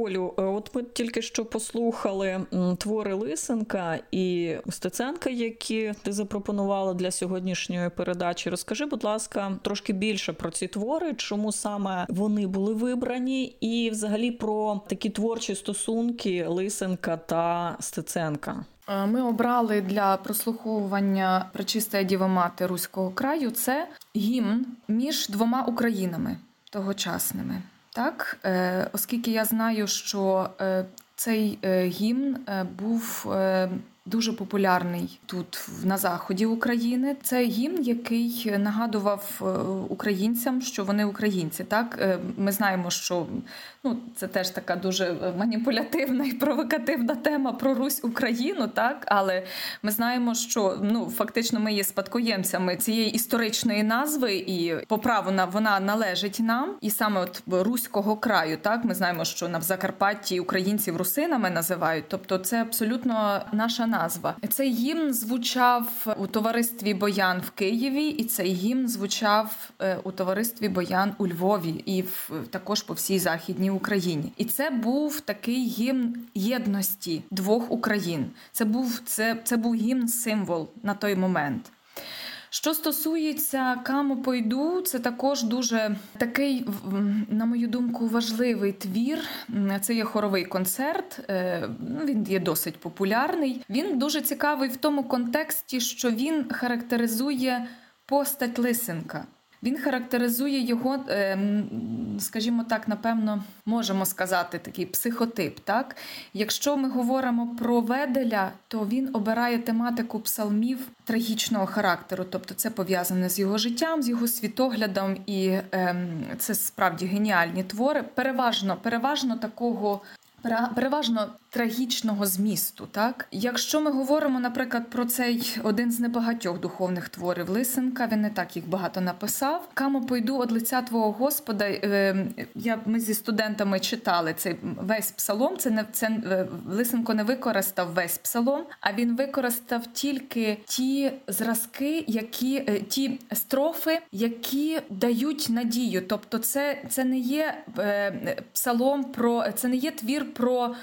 [SPEAKER 2] Олю, е, от ми тільки що послухали твори Лисенка і Стеценка, які ти запропонувала для сьогоднішньої передачі. Розкажи, будь ласка, трошки більше про ці твори, чому саме вони були вибрані, і взагалі про такі творчі стосунки Лисенка та Стеценка.
[SPEAKER 3] Е, Ми обрали для прослуховування Пречистая Діва Мати Руського краю це гімн між двома Українами тогочасними. Так, Е, оскільки я знаю, що е, цей е, гімн був дуже популярний тут на заході України. Це гімн, який нагадував е, українцям, що вони українці. Так, Е, ми знаємо, що ну це теж така дуже маніпулятивна і провокативна тема про Русь Україну, так але ми знаємо, що ну фактично ми є спадкоємцями цієї історичної назви, і по праву на вона належить нам, і саме от руського краю. Так ми знаємо, що на Закарпатті українців русинами називають, тобто це абсолютно наша назва. Цей гімн звучав у товаристві Боян в Києві, і цей гімн звучав е, у товаристві Боян у Львові і в також по всій західній Україні. І це був такий гімн єдності двох Україн. Це був це, це був гімн символ на той момент. Що стосується каму пойду, це також дуже такий, на мою думку, важливий твір. Це є хоровий концерт. е, ну, Він є досить популярний. Він дуже цікавий в тому контексті, що він характеризує постать Лисенка. Він характеризує його, е, скажімо так, напевно, можемо сказати, такий психотип. Так? Якщо ми говоримо про Веделя, то він обирає тематику псалмів трагічного характеру, тобто це пов'язане з його життям, з його світоглядом, і ем, це справді геніальні твори. Переважно, переважно такого. пере- Переважно трагічного змісту, так якщо ми говоримо, наприклад, про цей один з небагатьох духовних творів Лисенка, він не так їх багато написав. Камо пойду од лиця твого Господа. Е, я ми зі студентами читали цей весь псалом. Це не це е, Лисенко не використав весь псалом, а він використав тільки ті зразки, які е, ті строфи, які дають надію. Тобто, це, це не є псалом про це не є твір про.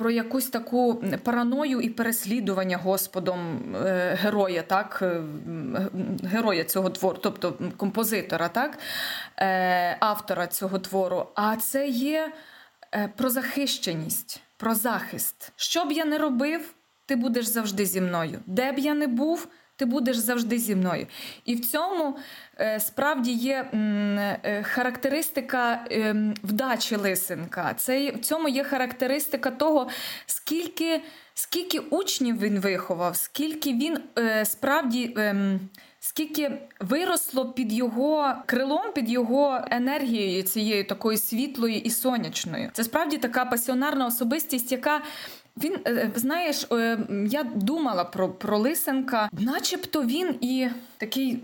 [SPEAKER 3] Про якусь таку параною і переслідування Господом е, героя, так е, героя цього твору, тобто композитора, так е, автора цього твору. А це є про захищеність, про захист. Що б я не робив, ти будеш завжди зі мною. Де б я не був, ти будеш завжди зі мною. І в цьому е, справді є е, характеристика е, вдачі Лисенка. Це в цьому є характеристика того, скільки, скільки учнів він виховав, скільки він е, справді. ем, Скільки виросло під його крилом, під його енергією цією такою світлою і сонячною. Це справді така пасіонарна особистість, яка він е, знаєш, е, я думала про, про Лисенка, начебто він і такий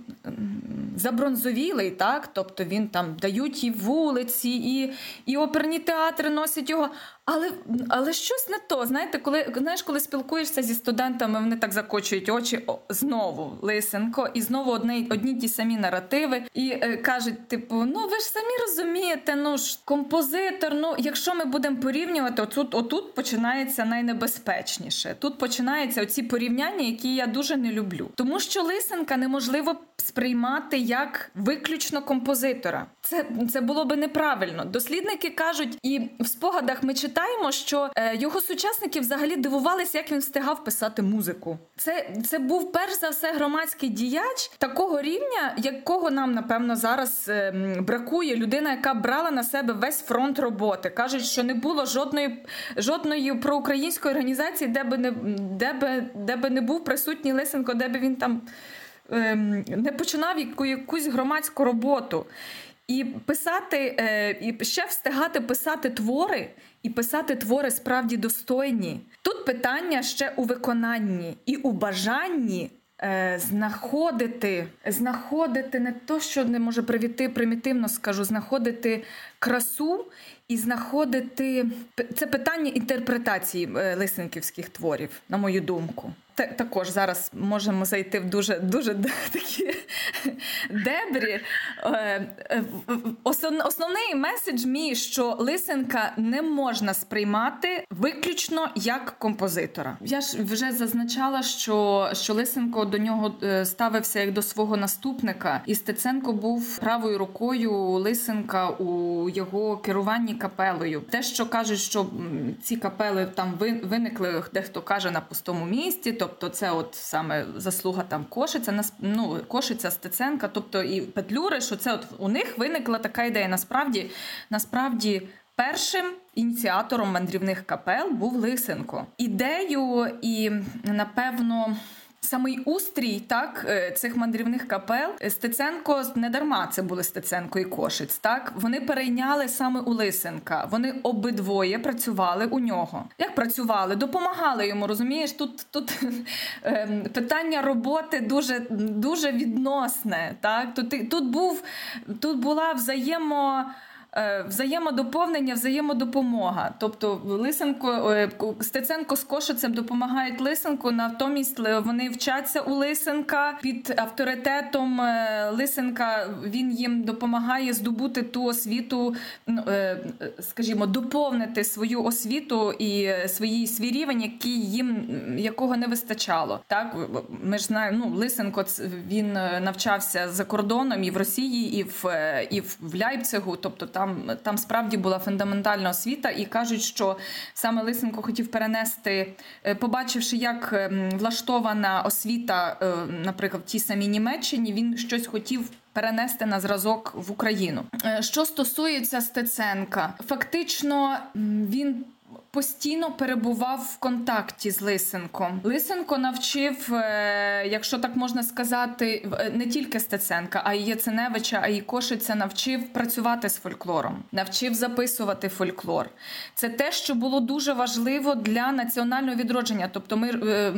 [SPEAKER 3] забронзовілий, так? Тобто він там дають і вулиці, і, і оперні театри носять його. Але, але щось не то. Знаєте, коли знаєш, коли спілкуєшся зі студентами, вони так закочують очі о, знову Лисенко, і знову одні, одні ті самі наративи, і е, кажуть: типу, ну ви ж самі розумієте, ну ж композитор. Ну, якщо ми будемо порівнювати, отут, отут починається найнебезпечніше. Тут починаються оці порівняння, які я дуже не люблю. Тому що Лисенка неможливо сприймати як виключно композитора. Це, це було би неправильно. Дослідники кажуть, і в спогадах ми читаємо, що е, його сучасники взагалі дивувалися, як він встигав писати музику. Це, це був перш за все громадський діяч такого рівня, якого нам напевно зараз е, бракує. Людина, яка брала на себе весь фронт роботи. кажуть, що не було жодної жодної проукраїнської організації, де би не де би, де би не був присутній Лисенко, де би він там ем, не починав яку, якусь громадську роботу. І писати, е, і ще встигати писати твори, і писати твори справді достойні. Тут питання ще у виконанні і у бажанні. е, Знаходити, знаходити не то, що не може привіти, примітивно скажу, знаходити красу і знаходити це питання інтерпретації е, лисенківських творів, на мою думку. Та- також зараз можемо зайти в дуже дуже такі дебрі. Е, е, Основний меседж мій, що лисенка не можна сприймати виключно як композитора. Я ж вже зазначала, що, що Лисенко до нього е, ставився як до свого наступника, і Стеценко був правою рукою Лисенка у його керуванні капелою. Те, що кажуть, що ці капели там ви- виникли, дехто каже на пустому місці, тобто це от саме заслуга там Кошиця, ну, Кошиця, Стеценка, тобто і Петлюри, що це от у них виникла така ідея. Насправді, насправді. Першим ініціатором мандрівних капел був Лисенко. Ідею і, напевно, Самий устрій так е, цих мандрівних капел е, Стеценко не дарма це були Стеценко і Кошиць. Так вони перейняли саме у Лисенка. Вони обидвоє працювали у нього. Як працювали, допомагали йому. Розумієш, тут тут ем, питання роботи дуже дуже відносне. Так тут тут був тут була взаємо. Е, Взаємодоповнення, взаємодопомога. Тобто Лисенко, е, Стеценко з Кошицем допомагають Лисенку, натомість вони вчаться у Лисенка під авторитетом е, Лисенка. Він їм допомагає здобути ту освіту, скажімо, доповнити свою освіту і свої свій рівень, який їм якого не вистачало. Так ми ж знаємо, ну Лисенко він навчався за кордоном і в Росії, і в і в Ляйпцигу. Тобто там, там справді була фундаментальна освіта, і кажуть, що саме Лисенко хотів перенести, е, побачивши, як ем, влаштована освіта, е, наприклад, в тій самій Німеччині, він щось хотів. Перенести на зразок в Україну. Е, Що стосується Стеценка, фактично він постійно перебував в контакті з Лисенком. Лисенко навчив, е, якщо так можна сказати, е, не тільки Стеценка, а й Яценевича, а й Кошиця навчив працювати з фольклором, навчив записувати фольклор. Це те, що було дуже важливо для національного відродження. Тобто, ми е,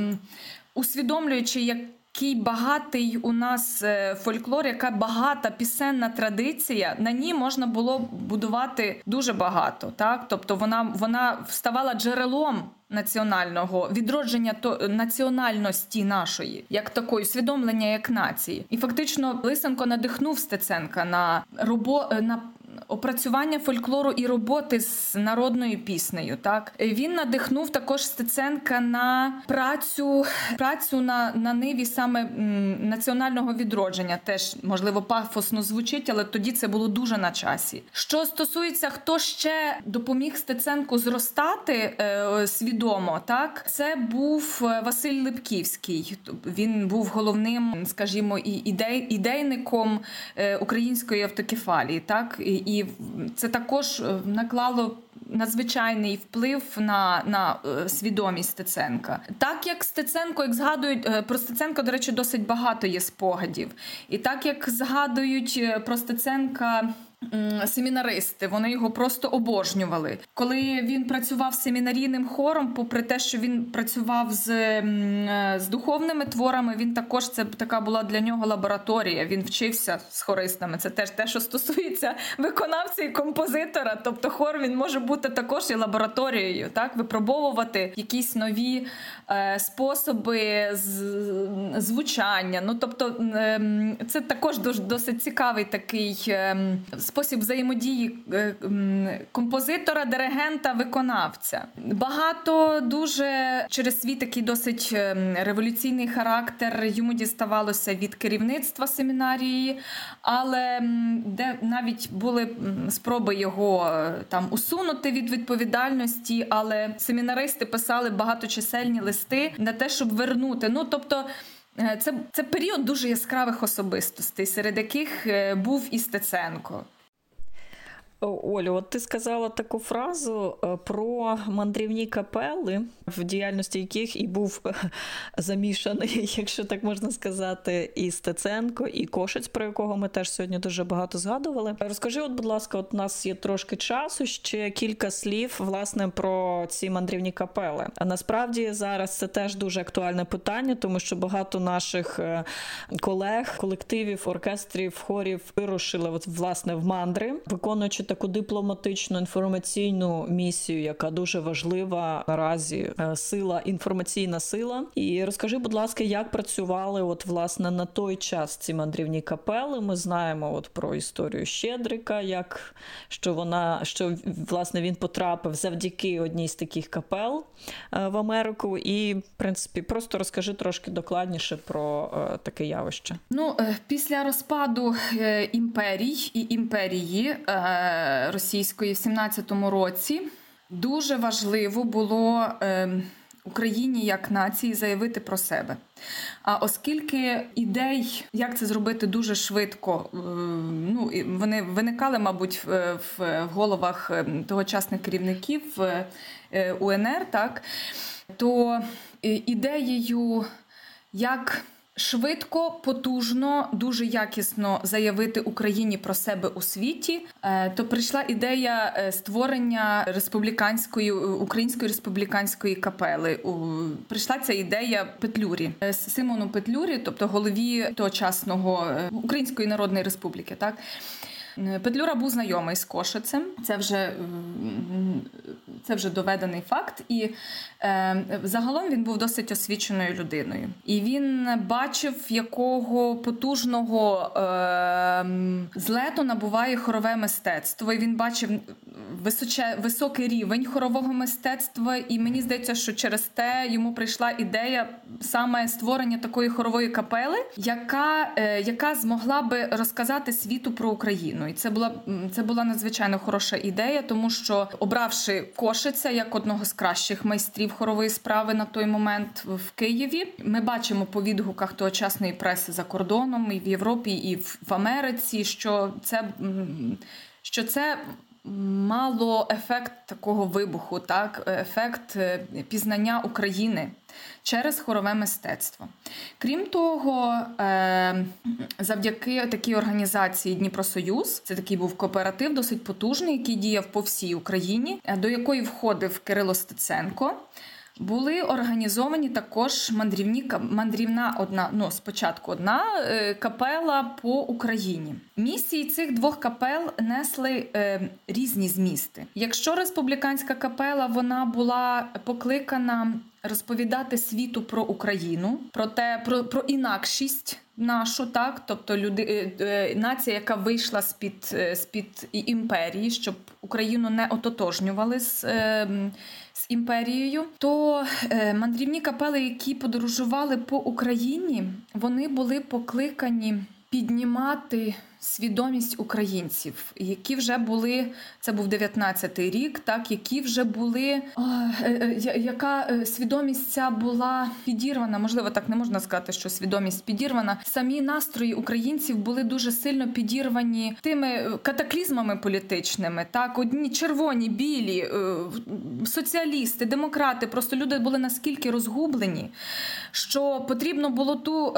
[SPEAKER 3] усвідомлюючи, як який багатий у нас е, фольклор, яка багата пісенна традиція, на ній можна було будувати дуже багато. Так, тобто вона, вона ставала джерелом. Національного відродження то національності нашої, як такої усвідомлення як нації, і фактично Лисенко надихнув Стеценка на робо на опрацювання фольклору і роботи з народною піснею. Так він надихнув також Стеценка на працю, працю на, на ниві саме м, національного відродження. Теж можливо пафосно звучить, але тоді це було дуже на часі. Що стосується, хто ще допоміг Стеценку зростати е, свідомо, так це був е, Василь Липківський. Він був головним, скажімо, і ідей, ідейником е, української автокефалії. Так і це також е, наклало. Надзвичайний вплив на на е, свідомість Стеценка. Так як Стеценко, як згадують е, про Стеценка, до речі, досить багато є спогадів. І так як згадують про Стеценка семінаристи, вони його просто обожнювали. Коли він працював семінарійним хором, попри те, що він працював з, е, з духовними творами, він також це така була для нього лабораторія. Він вчився з хористами. Це теж те, що стосується виконавця і композитора. Тобто хор він може бути також і лабораторією, так випробовувати якісь нові способи звучання. Ну тобто, ем, це також досить цікавий такий ем, спосіб взаємодії е, композитора, диригента, виконавця. Багато дуже через свій такий досить ем, революційний характер йому діставалося від керівництва семінарії, але де навіть були спроби його е, там усунути від відповідальності, але семінаристи писали багаточисельні листи на те, щоб вернути. Ну тобто. е, Це, це період дуже яскравих особистостей, серед яких е, був і Стеценко.
[SPEAKER 2] Олю, от ти сказала таку фразу е, про мандрівні капели, в діяльності яких і був е, замішаний, якщо так можна сказати, і Стеценко, і Кошець, про якого ми теж сьогодні дуже багато згадували. Розкажи, от, будь ласка, от у нас є трошки часу, ще кілька слів власне про ці мандрівні капели. А насправді зараз це теж дуже актуальне питання, тому що багато наших е, колег, колективів, оркестрів, хорів вирушили от, власне в мандри, виконуючи таку дипломатичну інформаційну місію, яка дуже важлива наразі е, сила, інформаційна сила. І розкажи, будь ласка, як працювали от власне на той час ці мандрівні капели? Ми знаємо от про історію Щедрика, як що вона що власне він потрапив завдяки одній з таких капел е, в Америку. І в принципі, просто розкажи трошки докладніше про е, таке явище.
[SPEAKER 3] Ну, після розпаду імперій і імперії російської в 17-му році дуже важливо було е, Україні як нації заявити про себе. А оскільки ідей, як це зробити дуже швидко, е, ну вони виникали, мабуть, в, головах е, тогочасних керівників е, е, УНР, так то ідеєю як швидко, потужно, дуже якісно заявити Україні про себе у світі, е, то прийшла ідея е, створення республіканської української республіканської капели. Прийшла ця ідея Петлюрі Е, Симону Петлюрі, тобто голові тогочасного е, Української Народної Республіки, так. Е, Петлюра був знайомий з Кошицем. Це вже, це вже доведений факт. І е, загалом він був досить освіченою людиною. І він бачив, якого потужного е, злету набуває хорове мистецтво. І він бачив височе, високий рівень хорового мистецтва. І мені здається, що через те йому прийшла ідея саме створення такої хорової капели, яка, е, яка змогла би розказати світу про Україну. І це була це була надзвичайно хороша ідея, тому що обравши Кошиця як одного з кращих майстрів хорової справи на той момент в Києві, ми бачимо по відгуках тогочасної преси за кордоном і в Європі, і в Америці, що це що це мало ефект такого вибуху, так ефект е, пізнання України через хорове мистецтво. Крім того, е, завдяки такій організації Дніпросоюз, це такий був кооператив, досить потужний, який діяв по всій Україні, е, до якої входив Кирило Стеценко. Були організовані також мандрівні мандрівна одна, ну спочатку одна е, капела по Україні. Місії цих двох капел несли е, різні змісти. Якщо республіканська капела вона була покликана розповідати світу про Україну, про те, про, про інакшість. Нашу так, тобто люди, е, е, нація, яка вийшла з під з під імперії, щоб Україну не ототожнювали з, е, м, з імперією, то е, мандрівні капели, які подорожували по Україні, вони були покликані піднімати свідомість українців, які вже були, це був 19-й рік, так які вже були, а, е, е, я- яка е, свідомість ця була підірвана. Можливо, так не можна сказати, що свідомість підірвана. Самі настрої українців були дуже сильно підірвані тими катаклізмами політичними. Так, одні червоні, білі, соціалісти, демократи. Просто люди були наскільки розгублені, що потрібно було ту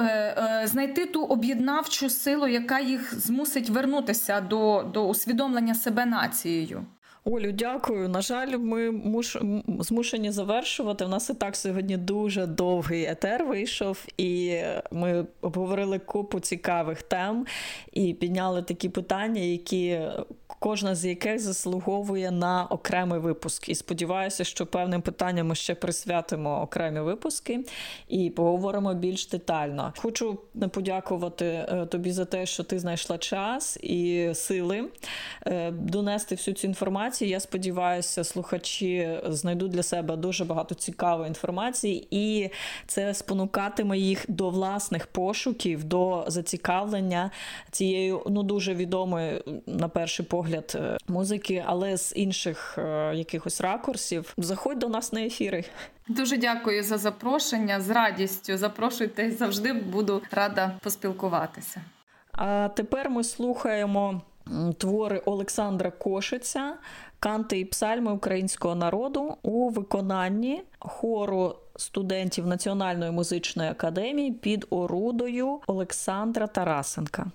[SPEAKER 3] знайти ту об'єднавчу силу, яка їх змусить вернутися до, до усвідомлення себе нацією.
[SPEAKER 2] Олю, дякую. На жаль, ми муш... змушені завершувати. У нас і так сьогодні дуже довгий етер вийшов, і ми обговорили купу цікавих тем і підняли такі питання, які кожна з яких заслуговує на окремий випуск. І сподіваюся, що певним питанням ми ще присвятимо окремі випуски і поговоримо більш детально. Хочу подякувати е, тобі за те, що ти знайшла час і сили е, донести всю цю інформацію. Я сподіваюся, слухачі знайдуть для себе дуже багато цікавої інформації, і це спонукатиме їх до власних пошуків, до зацікавлення цією ну дуже відомою на перший погляд е, музики, але з інших е, якихось ракурсів. Заходь до нас на ефіри.
[SPEAKER 3] Дуже дякую за запрошення. З радістю запрошуйте завжди буду рада поспілкуватися.
[SPEAKER 2] А тепер ми слухаємо твори Олександра Кошиця, канти і псальми українського народу у виконанні хору студентів Національної музичної академії під орудою Олександра Тарасенка.